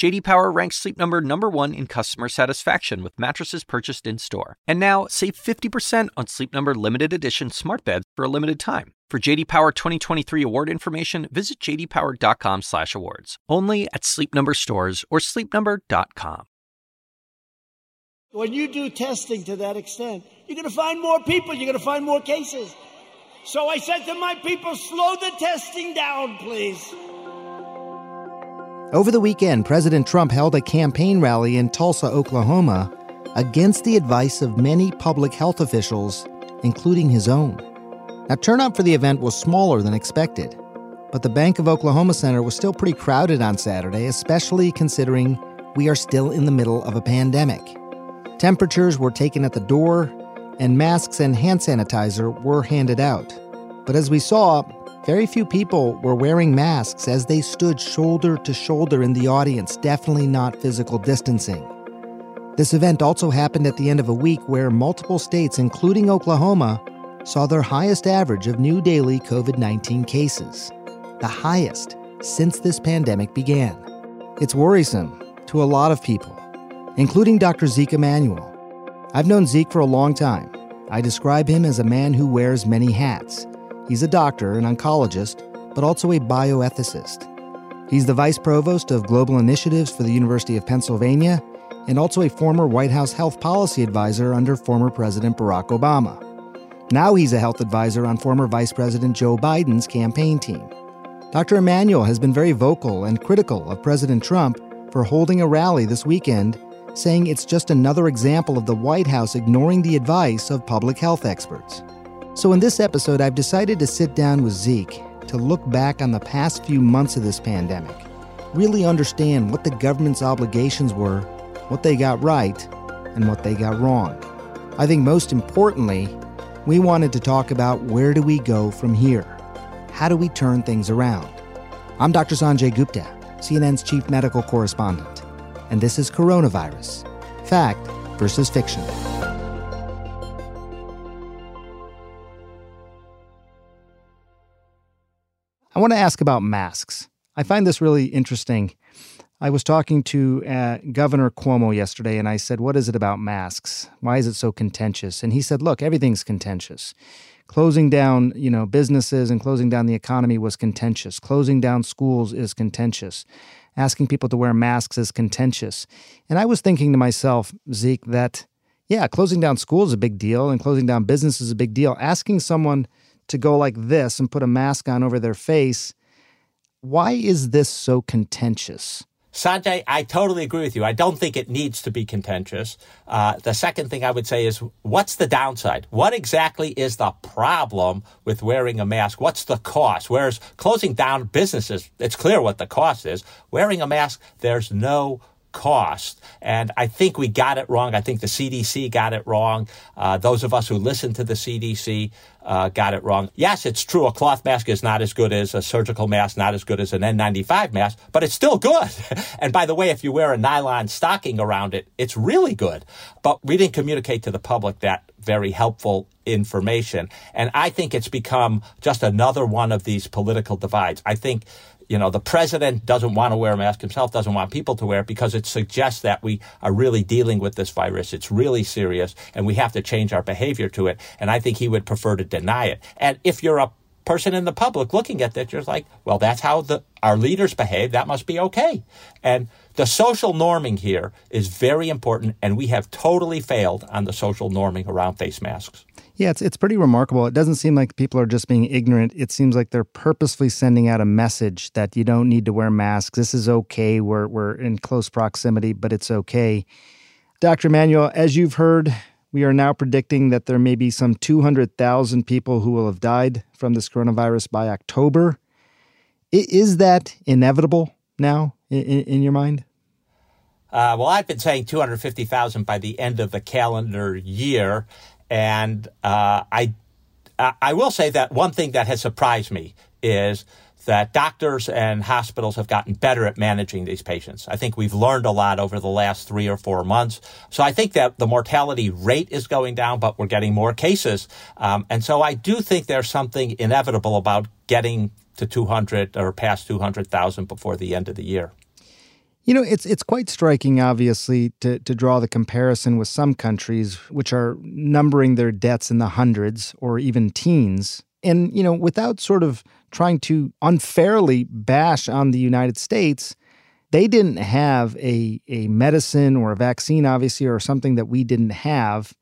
JD Power ranks Sleep Number number 1 in customer satisfaction with mattresses purchased in-store. And now, save 50% on Sleep Number limited edition smart beds for a limited time. For JD Power 2023 award information, visit jdpower.com/awards. Only at Sleep Number stores or sleepnumber.com. When you do testing to that extent, you're going to find more people, you're going to find more cases. So I said to my people, slow the testing down, please. Over the weekend, President Trump held a campaign rally in Tulsa, Oklahoma, against the advice of many public health officials, including his own. Now, turnout for the event was smaller than expected, but the Bank of Oklahoma Center was still pretty crowded on Saturday, especially considering we are still in the middle of a pandemic. Temperatures were taken at the door, and masks and hand sanitizer were handed out. But as we saw, very few people were wearing masks as they stood shoulder to shoulder in the audience, definitely not physical distancing. This event also happened at the end of a week where multiple states, including Oklahoma, saw their highest average of new daily COVID 19 cases, the highest since this pandemic began. It's worrisome to a lot of people, including Dr. Zeke Emanuel. I've known Zeke for a long time. I describe him as a man who wears many hats. He's a doctor, an oncologist, but also a bioethicist. He's the vice provost of global initiatives for the University of Pennsylvania and also a former White House health policy advisor under former President Barack Obama. Now he's a health advisor on former Vice President Joe Biden's campaign team. Dr. Emanuel has been very vocal and critical of President Trump for holding a rally this weekend, saying it's just another example of the White House ignoring the advice of public health experts. So, in this episode, I've decided to sit down with Zeke to look back on the past few months of this pandemic, really understand what the government's obligations were, what they got right, and what they got wrong. I think most importantly, we wanted to talk about where do we go from here? How do we turn things around? I'm Dr. Sanjay Gupta, CNN's chief medical correspondent, and this is Coronavirus Fact versus Fiction. I want to ask about masks. I find this really interesting. I was talking to uh, Governor Cuomo yesterday and I said, What is it about masks? Why is it so contentious? And he said, Look, everything's contentious. Closing down, you know, businesses and closing down the economy was contentious. Closing down schools is contentious. Asking people to wear masks is contentious. And I was thinking to myself, Zeke, that, yeah, closing down schools is a big deal and closing down business is a big deal. Asking someone to go like this and put a mask on over their face. Why is this so contentious? Sanjay, I totally agree with you. I don't think it needs to be contentious. Uh, the second thing I would say is what's the downside? What exactly is the problem with wearing a mask? What's the cost? Whereas closing down businesses, it's clear what the cost is. Wearing a mask, there's no cost. And I think we got it wrong. I think the CDC got it wrong. Uh, those of us who listen to the CDC uh, got it wrong. Yes, it's true. A cloth mask is not as good as a surgical mask, not as good as an N95 mask, but it's still good. and by the way, if you wear a nylon stocking around it, it's really good. But we didn't communicate to the public that very helpful information. And I think it's become just another one of these political divides. I think you know, the president doesn't want to wear a mask himself, doesn't want people to wear it because it suggests that we are really dealing with this virus. It's really serious and we have to change our behavior to it. And I think he would prefer to deny it. And if you're a person in the public looking at that, you're like, well, that's how the, our leaders behave. That must be okay. And the social norming here is very important. And we have totally failed on the social norming around face masks. Yeah, it's it's pretty remarkable. It doesn't seem like people are just being ignorant. It seems like they're purposefully sending out a message that you don't need to wear masks. This is okay. We're we're in close proximity, but it's okay. Dr. Emanuel, as you've heard, we are now predicting that there may be some 200,000 people who will have died from this coronavirus by October. Is that inevitable now in, in your mind? Uh, well, I've been saying 250,000 by the end of the calendar year. And uh, I, I will say that one thing that has surprised me is that doctors and hospitals have gotten better at managing these patients. I think we've learned a lot over the last three or four months. So I think that the mortality rate is going down, but we're getting more cases. Um, and so I do think there's something inevitable about getting to 200 or past 200,000 before the end of the year. You know, it's it's quite striking, obviously, to, to draw the comparison with some countries which are numbering their debts in the hundreds or even teens. And, you know, without sort of trying to unfairly bash on the United States, they didn't have a, a medicine or a vaccine, obviously, or something that we didn't have.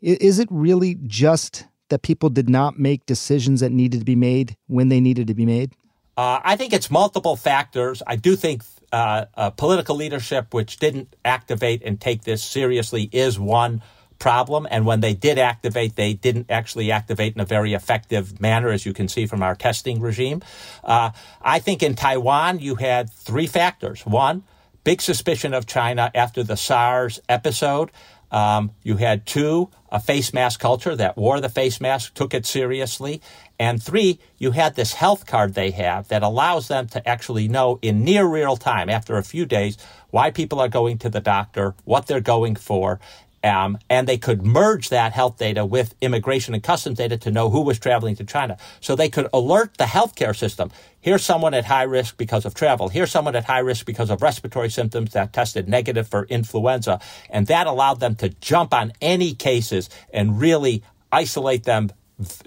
Is it really just that people did not make decisions that needed to be made when they needed to be made? Uh, I think it's multiple factors. I do think uh, uh, political leadership, which didn't activate and take this seriously, is one problem. And when they did activate, they didn't actually activate in a very effective manner, as you can see from our testing regime. Uh, I think in Taiwan, you had three factors. One, big suspicion of China after the SARS episode. Um, you had two, a face mask culture that wore the face mask, took it seriously. And three, you had this health card they have that allows them to actually know in near real time, after a few days, why people are going to the doctor, what they're going for, um, and they could merge that health data with immigration and customs data to know who was traveling to China. So they could alert the healthcare system. Here's someone at high risk because of travel. Here's someone at high risk because of respiratory symptoms that tested negative for influenza. And that allowed them to jump on any cases and really isolate them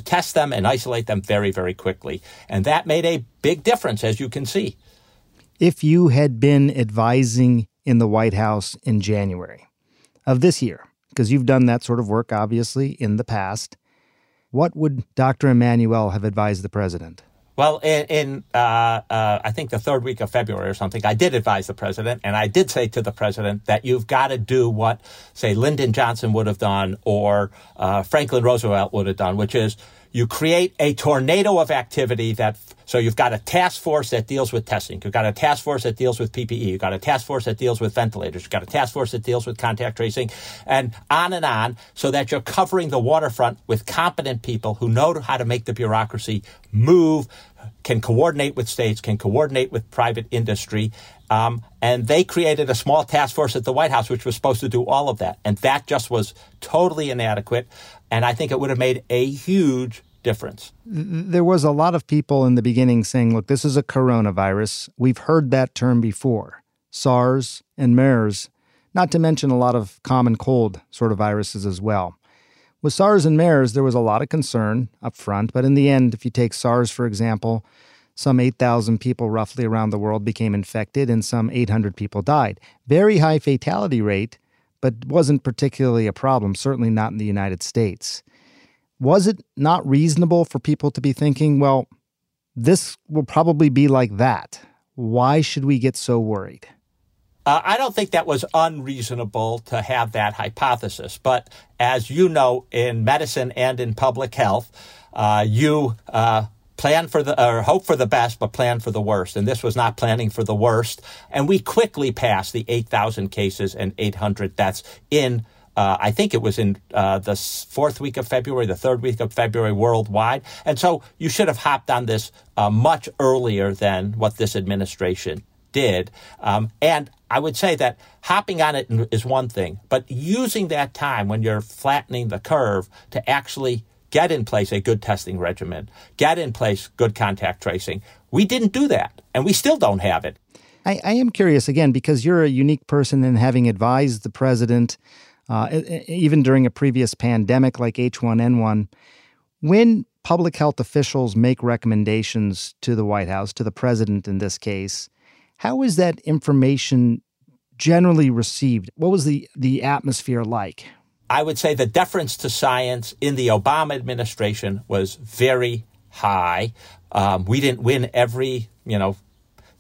test them and isolate them very, very quickly. And that made a big difference, as you can see. If you had been advising in the White House in January of this year, because you've done that sort of work, obviously, in the past. What would Dr. Emanuel have advised the president? Well, in, in uh, uh, I think the third week of February or something, I did advise the president, and I did say to the president that you've got to do what, say, Lyndon Johnson would have done or uh, Franklin Roosevelt would have done, which is you create a tornado of activity that so you've got a task force that deals with testing. You've got a task force that deals with PPE. You've got a task force that deals with ventilators. You've got a task force that deals with contact tracing and on and on so that you're covering the waterfront with competent people who know how to make the bureaucracy move, can coordinate with states, can coordinate with private industry. Um, and they created a small task force at the White House, which was supposed to do all of that. And that just was totally inadequate. And I think it would have made a huge difference. There was a lot of people in the beginning saying, look, this is a coronavirus. We've heard that term before SARS and MERS, not to mention a lot of common cold sort of viruses as well. With SARS and MERS, there was a lot of concern up front, but in the end, if you take SARS, for example, some 8,000 people roughly around the world became infected and some 800 people died. Very high fatality rate, but wasn't particularly a problem, certainly not in the United States. Was it not reasonable for people to be thinking, well, this will probably be like that? Why should we get so worried? Uh, I don't think that was unreasonable to have that hypothesis. But as you know, in medicine and in public health, uh, you uh, plan for the or hope for the best, but plan for the worst. And this was not planning for the worst. And we quickly passed the 8,000 cases and 800 deaths in uh, I think it was in uh, the fourth week of February, the third week of February worldwide. And so you should have hopped on this uh, much earlier than what this administration did. Um, and I would say that hopping on it is one thing, but using that time when you're flattening the curve to actually get in place a good testing regimen, get in place good contact tracing. We didn't do that, and we still don't have it. I, I am curious again because you're a unique person in having advised the president uh, even during a previous pandemic like H1N1, when public health officials make recommendations to the White House, to the president in this case, how is that information generally received? What was the, the atmosphere like? I would say the deference to science in the Obama administration was very high. Um, we didn't win every, you know,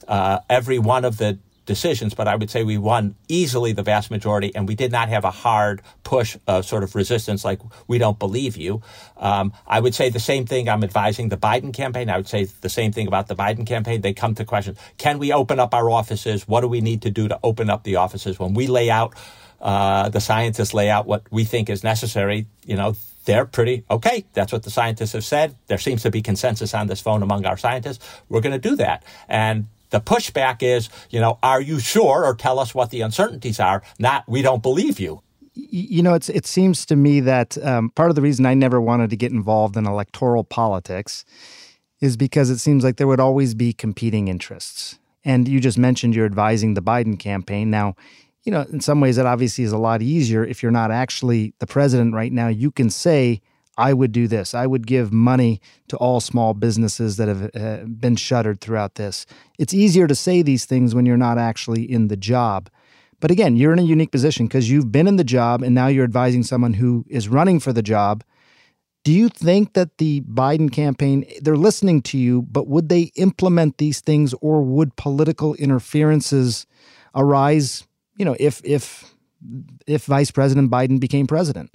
uh, every one of the decisions, but I would say we won easily the vast majority, and we did not have a hard push uh, sort of resistance like we don't believe you. Um, I would say the same thing. I'm advising the Biden campaign. I would say the same thing about the Biden campaign. They come to questions: Can we open up our offices? What do we need to do to open up the offices? When we lay out, uh, the scientists lay out what we think is necessary. You know, they're pretty okay. That's what the scientists have said. There seems to be consensus on this phone among our scientists. We're going to do that. And the pushback is, you know, are you sure or tell us what the uncertainties are? Not, we don't believe you. You know, it's, it seems to me that um, part of the reason I never wanted to get involved in electoral politics is because it seems like there would always be competing interests. And you just mentioned you're advising the Biden campaign. Now, you know, in some ways, that obviously is a lot easier if you're not actually the president right now. You can say, I would do this. I would give money to all small businesses that have uh, been shuttered throughout this. It's easier to say these things when you're not actually in the job. But again, you're in a unique position because you've been in the job and now you're advising someone who is running for the job. Do you think that the Biden campaign, they're listening to you, but would they implement these things or would political interferences arise you know, if if if Vice President Biden became president?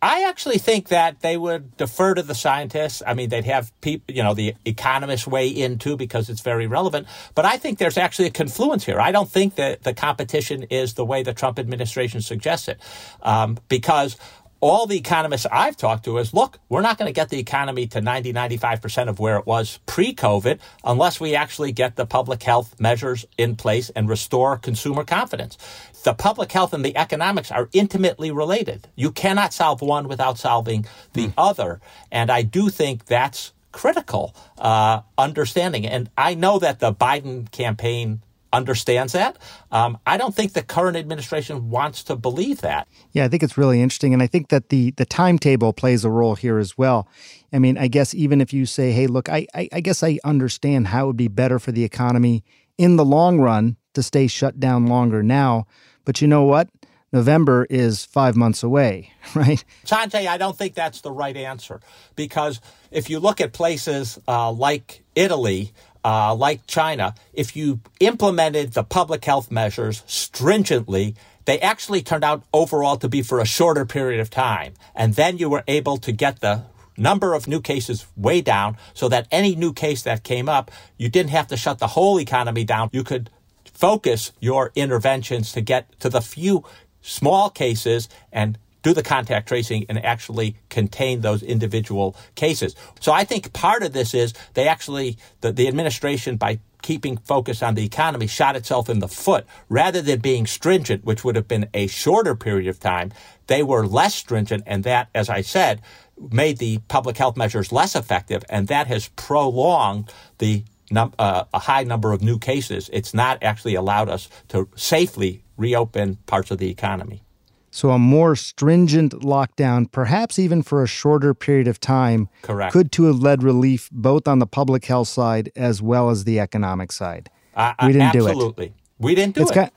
I actually think that they would defer to the scientists. I mean, they'd have people, you know, the economists weigh in too because it's very relevant. But I think there's actually a confluence here. I don't think that the competition is the way the Trump administration suggests it, um, because all the economists I've talked to is look, we're not going to get the economy to 90, 95% of where it was pre COVID unless we actually get the public health measures in place and restore consumer confidence. The public health and the economics are intimately related. You cannot solve one without solving the mm. other. And I do think that's critical uh, understanding. And I know that the Biden campaign understands that. Um, I don't think the current administration wants to believe that. Yeah, I think it's really interesting, and I think that the the timetable plays a role here as well. I mean, I guess even if you say, "Hey, look, I, I, I guess I understand how it would be better for the economy in the long run to stay shut down longer now," but you know what? November is five months away, right? Sanjay, I don't think that's the right answer because if you look at places uh, like Italy, uh, like China, if you implemented the public health measures stringently, they actually turned out overall to be for a shorter period of time. And then you were able to get the number of new cases way down so that any new case that came up, you didn't have to shut the whole economy down. You could focus your interventions to get to the few small cases and do the contact tracing and actually contain those individual cases. So I think part of this is they actually, the, the administration, by keeping focus on the economy, shot itself in the foot. Rather than being stringent, which would have been a shorter period of time, they were less stringent. And that, as I said, made the public health measures less effective. And that has prolonged the num- uh, a high number of new cases. It's not actually allowed us to safely reopen parts of the economy. So a more stringent lockdown, perhaps even for a shorter period of time, Correct. could to have led relief both on the public health side as well as the economic side. Uh, we didn't do it. Absolutely. We didn't do it's it. Kind,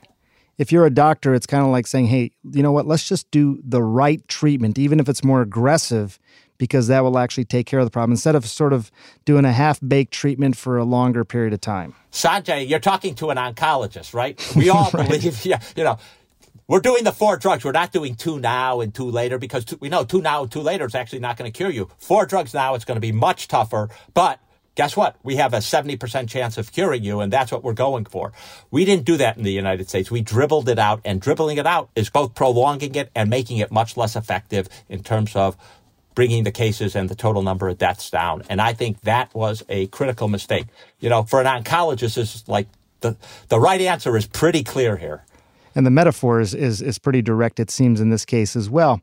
if you're a doctor, it's kind of like saying, hey, you know what? Let's just do the right treatment, even if it's more aggressive, because that will actually take care of the problem instead of sort of doing a half baked treatment for a longer period of time. Sanjay, you're talking to an oncologist, right? We all right. believe, yeah, you know, we're doing the four drugs. We're not doing two now and two later because two, we know two now and two later is actually not going to cure you. Four drugs now, it's going to be much tougher, but guess what? We have a 70% chance of curing you, and that's what we're going for. We didn't do that in the United States. We dribbled it out, and dribbling it out is both prolonging it and making it much less effective in terms of bringing the cases and the total number of deaths down. And I think that was a critical mistake. You know, for an oncologist, is like the, the right answer is pretty clear here and the metaphor is, is, is pretty direct, it seems, in this case as well.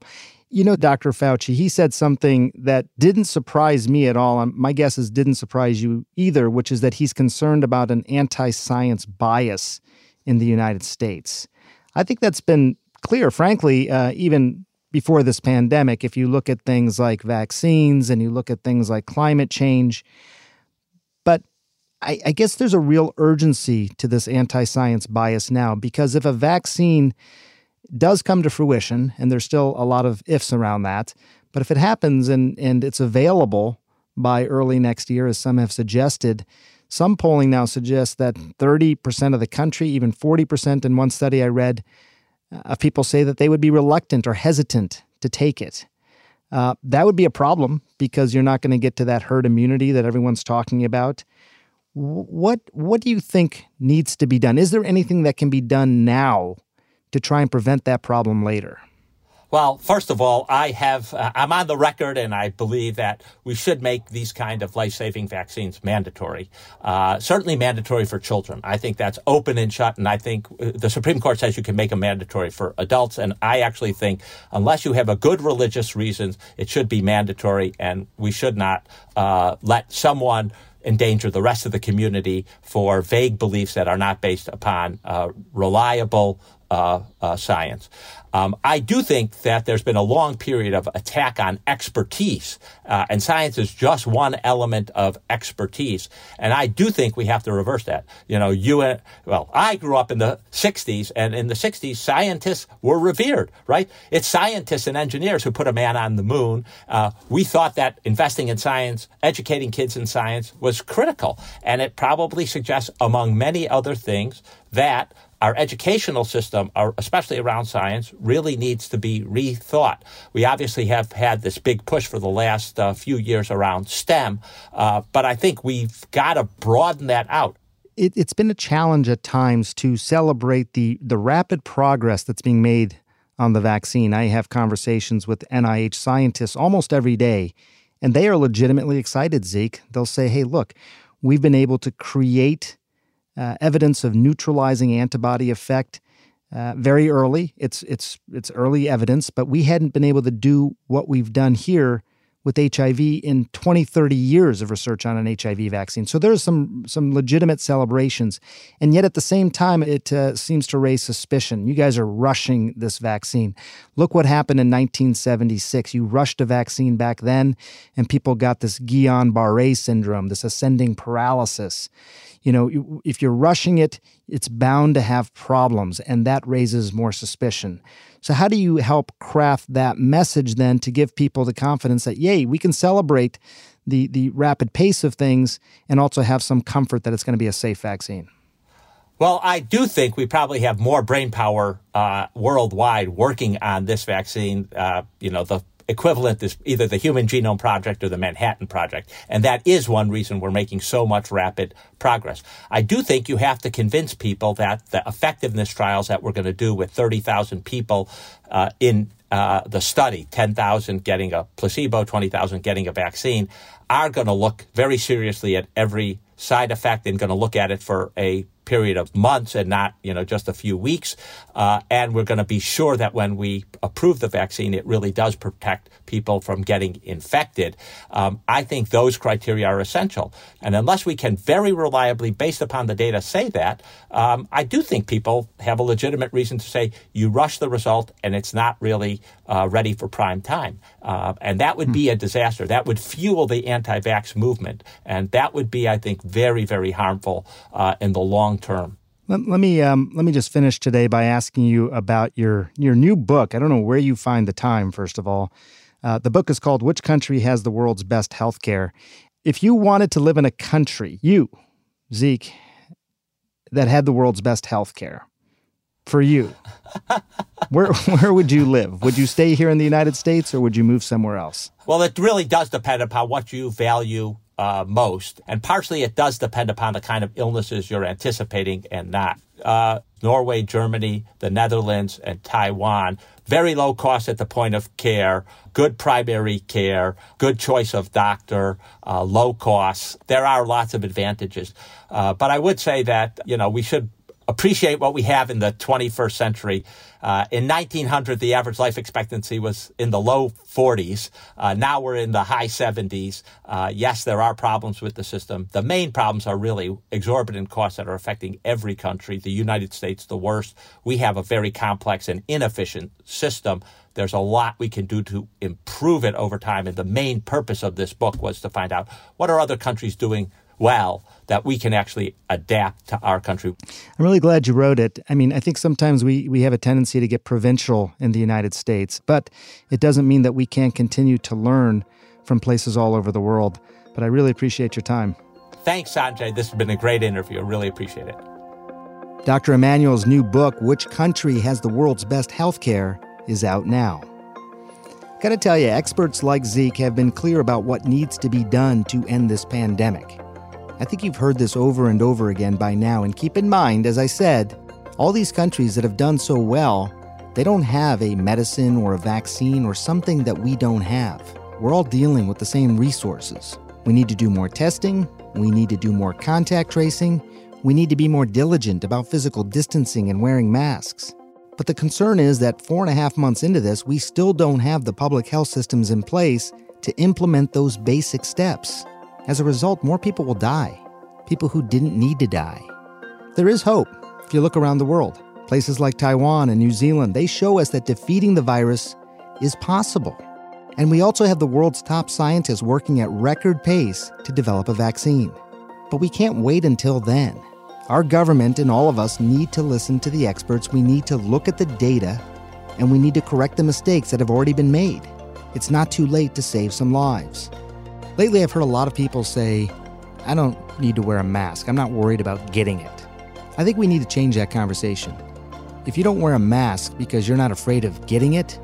You know, Dr. Fauci, he said something that didn't surprise me at all. My guess is didn't surprise you either, which is that he's concerned about an anti science bias in the United States. I think that's been clear, frankly, uh, even before this pandemic. If you look at things like vaccines and you look at things like climate change, I, I guess there's a real urgency to this anti science bias now because if a vaccine does come to fruition, and there's still a lot of ifs around that, but if it happens and, and it's available by early next year, as some have suggested, some polling now suggests that 30% of the country, even 40% in one study I read, uh, of people say that they would be reluctant or hesitant to take it. Uh, that would be a problem because you're not going to get to that herd immunity that everyone's talking about. What what do you think needs to be done? Is there anything that can be done now to try and prevent that problem later? Well, first of all, I have uh, I'm on the record, and I believe that we should make these kind of life-saving vaccines mandatory. Uh, certainly mandatory for children. I think that's open and shut, and I think uh, the Supreme Court says you can make them mandatory for adults. And I actually think, unless you have a good religious reasons, it should be mandatory, and we should not uh, let someone endanger the rest of the community for vague beliefs that are not based upon uh, reliable uh, uh, science. Um, I do think that there's been a long period of attack on expertise, uh, and science is just one element of expertise. And I do think we have to reverse that. You know, you well, I grew up in the '60s, and in the '60s, scientists were revered. Right? It's scientists and engineers who put a man on the moon. Uh, we thought that investing in science, educating kids in science, was critical, and it probably suggests, among many other things, that our educational system, especially around science, really needs to be rethought. We obviously have had this big push for the last uh, few years around STEM, uh, but I think we've got to broaden that out. It, it's been a challenge at times to celebrate the the rapid progress that's being made on the vaccine. I have conversations with NIH scientists almost every day, and they are legitimately excited. Zeke, they'll say, "Hey, look, we've been able to create." Uh, evidence of neutralizing antibody effect uh, very early. It's it's it's early evidence, but we hadn't been able to do what we've done here with HIV in 20, 30 years of research on an HIV vaccine. So there's some some legitimate celebrations, and yet at the same time, it uh, seems to raise suspicion. You guys are rushing this vaccine. Look what happened in 1976. You rushed a vaccine back then, and people got this Guillain-Barré syndrome, this ascending paralysis you know, if you're rushing it, it's bound to have problems, and that raises more suspicion. So, how do you help craft that message then to give people the confidence that, yay, we can celebrate the, the rapid pace of things and also have some comfort that it's going to be a safe vaccine? Well, I do think we probably have more brain power uh, worldwide working on this vaccine. Uh, you know, the equivalent is either the Human Genome Project or the Manhattan Project. And that is one reason we're making so much rapid progress. I do think you have to convince people that the effectiveness trials that we're going to do with 30,000 people uh, in uh, the study, 10,000 getting a placebo, 20,000 getting a vaccine, are going to look very seriously at every side effect and going to look at it for a period of months and not, you know, just a few weeks. Uh, and we're going to be sure that when we approve the vaccine, it really does protect people from getting infected. Um, I think those criteria are essential. And unless we can very reliably, based upon the data, say that, um, I do think people have a legitimate reason to say you rush the result and it's not really uh, ready for prime time. Uh, and that would be a disaster. That would fuel the anti vax movement. And that would be, I think, very, very harmful uh, in the long term. Let, let me um, let me just finish today by asking you about your your new book. I don't know where you find the time. First of all, uh, the book is called "Which Country Has the World's Best Healthcare." If you wanted to live in a country, you, Zeke, that had the world's best healthcare, for you, where where would you live? Would you stay here in the United States or would you move somewhere else? Well, it really does depend upon what you value uh, most. And partially it does depend upon the kind of illnesses you're anticipating and not. Uh, Norway, Germany, the Netherlands, and Taiwan. Very low cost at the point of care, good primary care, good choice of doctor, uh, low costs. There are lots of advantages. Uh, but I would say that, you know, we should appreciate what we have in the 21st century. Uh, in 1900, the average life expectancy was in the low 40s. Uh, now we're in the high 70s. Uh, yes, there are problems with the system. The main problems are really exorbitant costs that are affecting every country. The United States, the worst. We have a very complex and inefficient system. There's a lot we can do to improve it over time. And the main purpose of this book was to find out what are other countries doing well that we can actually adapt to our country. I'm really glad you wrote it. I mean, I think sometimes we, we have a tendency to get provincial in the United States, but it doesn't mean that we can't continue to learn from places all over the world. But I really appreciate your time. Thanks, Sanjay. This has been a great interview. I really appreciate it. Dr. Emanuel's new book, Which Country Has the World's Best Healthcare, is out now. Gotta tell you, experts like Zeke have been clear about what needs to be done to end this pandemic. I think you've heard this over and over again by now, and keep in mind, as I said, all these countries that have done so well, They don't have a medicine or a vaccine or something that we don't have. We're all dealing with the same resources. We need to do more testing, we need to do more contact tracing, we need to be more diligent about physical distancing and wearing masks. But the concern is that four and a half months into this, we still don't have the public health systems in place to implement those basic steps. As a result, more people will die, people who didn't need to die. There is hope if you look around the world. Places like Taiwan and New Zealand, they show us that defeating the virus is possible. And we also have the world's top scientists working at record pace to develop a vaccine. But we can't wait until then. Our government and all of us need to listen to the experts. We need to look at the data and we need to correct the mistakes that have already been made. It's not too late to save some lives. Lately, I've heard a lot of people say, I don't need to wear a mask. I'm not worried about getting it. I think we need to change that conversation. If you don't wear a mask because you're not afraid of getting it,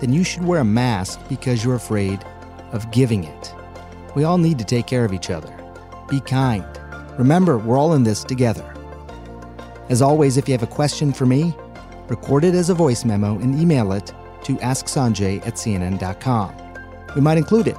then you should wear a mask because you're afraid of giving it. We all need to take care of each other. Be kind. Remember, we're all in this together. As always, if you have a question for me, record it as a voice memo and email it to asksanjay at cnn.com. We might include it